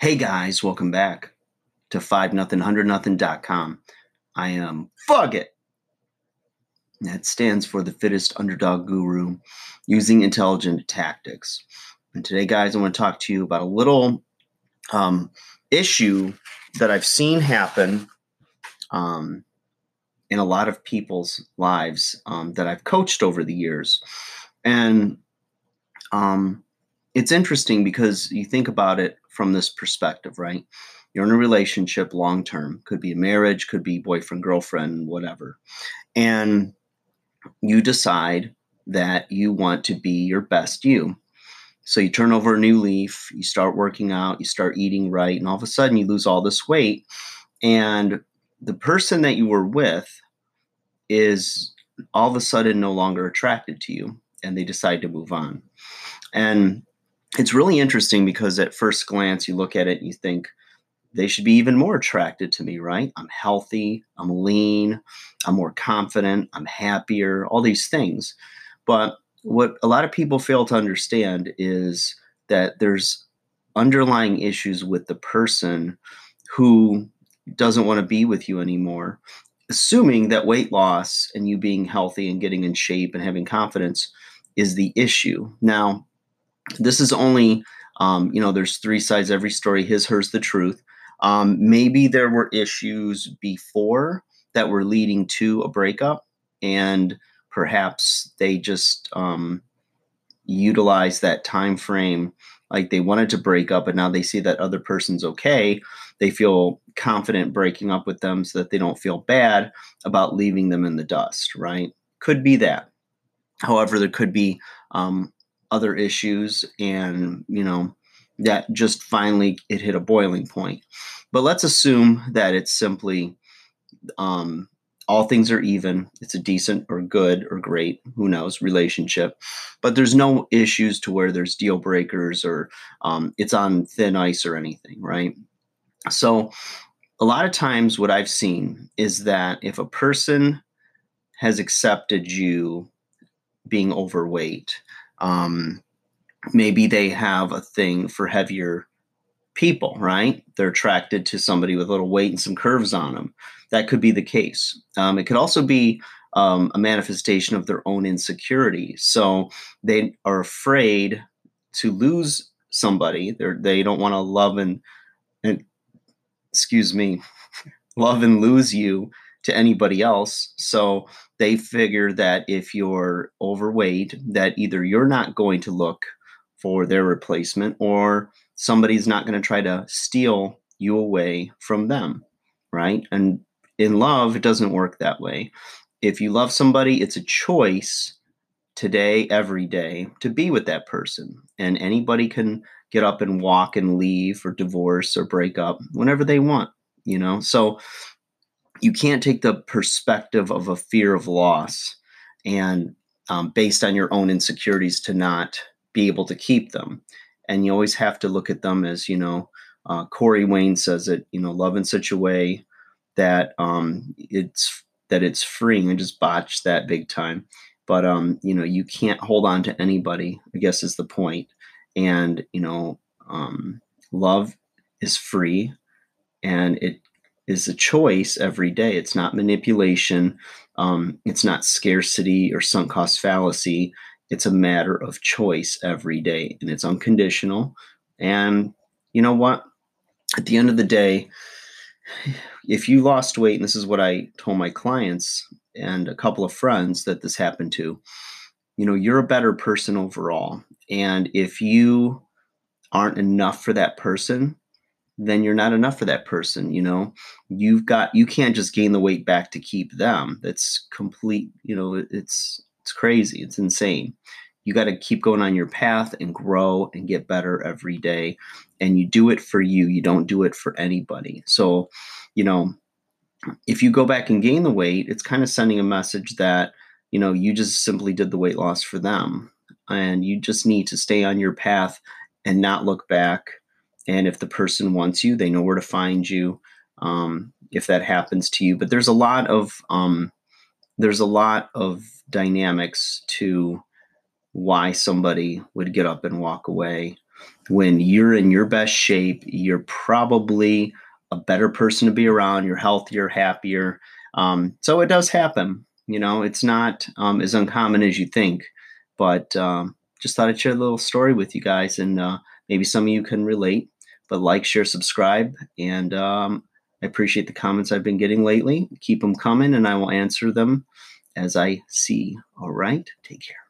Hey guys, welcome back to 5 nothing 100 nothing.com. I am Fuck It. That stands for the fittest underdog guru using intelligent tactics. And today, guys, I want to talk to you about a little um, issue that I've seen happen um, in a lot of people's lives um, that I've coached over the years. And um, it's interesting because you think about it from this perspective, right? You're in a relationship long term, could be a marriage, could be boyfriend, girlfriend, whatever. And you decide that you want to be your best you. So you turn over a new leaf, you start working out, you start eating right, and all of a sudden you lose all this weight. And the person that you were with is all of a sudden no longer attracted to you and they decide to move on. And it's really interesting because at first glance you look at it and you think they should be even more attracted to me, right? I'm healthy, I'm lean, I'm more confident, I'm happier, all these things. But what a lot of people fail to understand is that there's underlying issues with the person who doesn't want to be with you anymore, assuming that weight loss and you being healthy and getting in shape and having confidence is the issue. Now, this is only um, you know there's three sides every story his hers the truth. Um, maybe there were issues before that were leading to a breakup and perhaps they just um, utilize that time frame like they wanted to break up but now they see that other person's okay. They feel confident breaking up with them so that they don't feel bad about leaving them in the dust right? Could be that. However there could be um, other issues and you know that just finally it hit a boiling point. But let's assume that it's simply um, all things are even it's a decent or good or great who knows relationship. But there's no issues to where there's deal breakers or um, it's on thin ice or anything right? So a lot of times what i've seen is that if a person has accepted you being overweight um, maybe they have a thing for heavier people, right? They're attracted to somebody with a little weight and some curves on them. That could be the case. Um, it could also be um, a manifestation of their own insecurity. So they are afraid to lose somebody. They're, they don't want to love and, and excuse me, love and lose you to anybody else. So they figure that if you're overweight, that either you're not going to look for their replacement or somebody's not going to try to steal you away from them, right? And in love, it doesn't work that way. If you love somebody, it's a choice today, every day, to be with that person. And anybody can get up and walk and leave or divorce or break up whenever they want, you know? So you can't take the perspective of a fear of loss and um, based on your own insecurities to not be able to keep them. And you always have to look at them as, you know, uh, Corey Wayne says it, you know, love in such a way that um, it's that it's freeing. I just botched that big time. But um, you know, you can't hold on to anybody. I guess is the point. And you know, um, love is free, and it is a choice every day. It's not manipulation. Um, it's not scarcity or sunk cost fallacy. It's a matter of choice every day, and it's unconditional. And you know what? At the end of the day, if you lost weight, and this is what I told my clients and a couple of friends that this happened to, you know, you're a better person overall. And if you aren't enough for that person, then you're not enough for that person you know? You've got you can't just gain the weight back to keep them. That's complete you know it's it's crazy. It's insane. You got to keep going on your path and grow and get better every day. And you do it for you. You don't do it for anybody. So you know if you go back and gain the weight it's kind of sending a message that you know you just simply did the weight loss for them. And you just need to stay on your path and not look back and if the person wants you, they know where to find you. Um, if that happens to you, but there's a lot of um, there's a lot of dynamics to why somebody would get up and walk away. when you're in your best shape, you're probably a better person to be around. You're healthier, happier. Um, so it does happen. You know, it's not um, as uncommon as you think. But um, just thought I'd share a little story with you guys, and uh, maybe some of you can relate. But like, share, subscribe, and um, I appreciate the comments I've been getting lately. Keep them coming, and I will answer them as I see. All right, take care.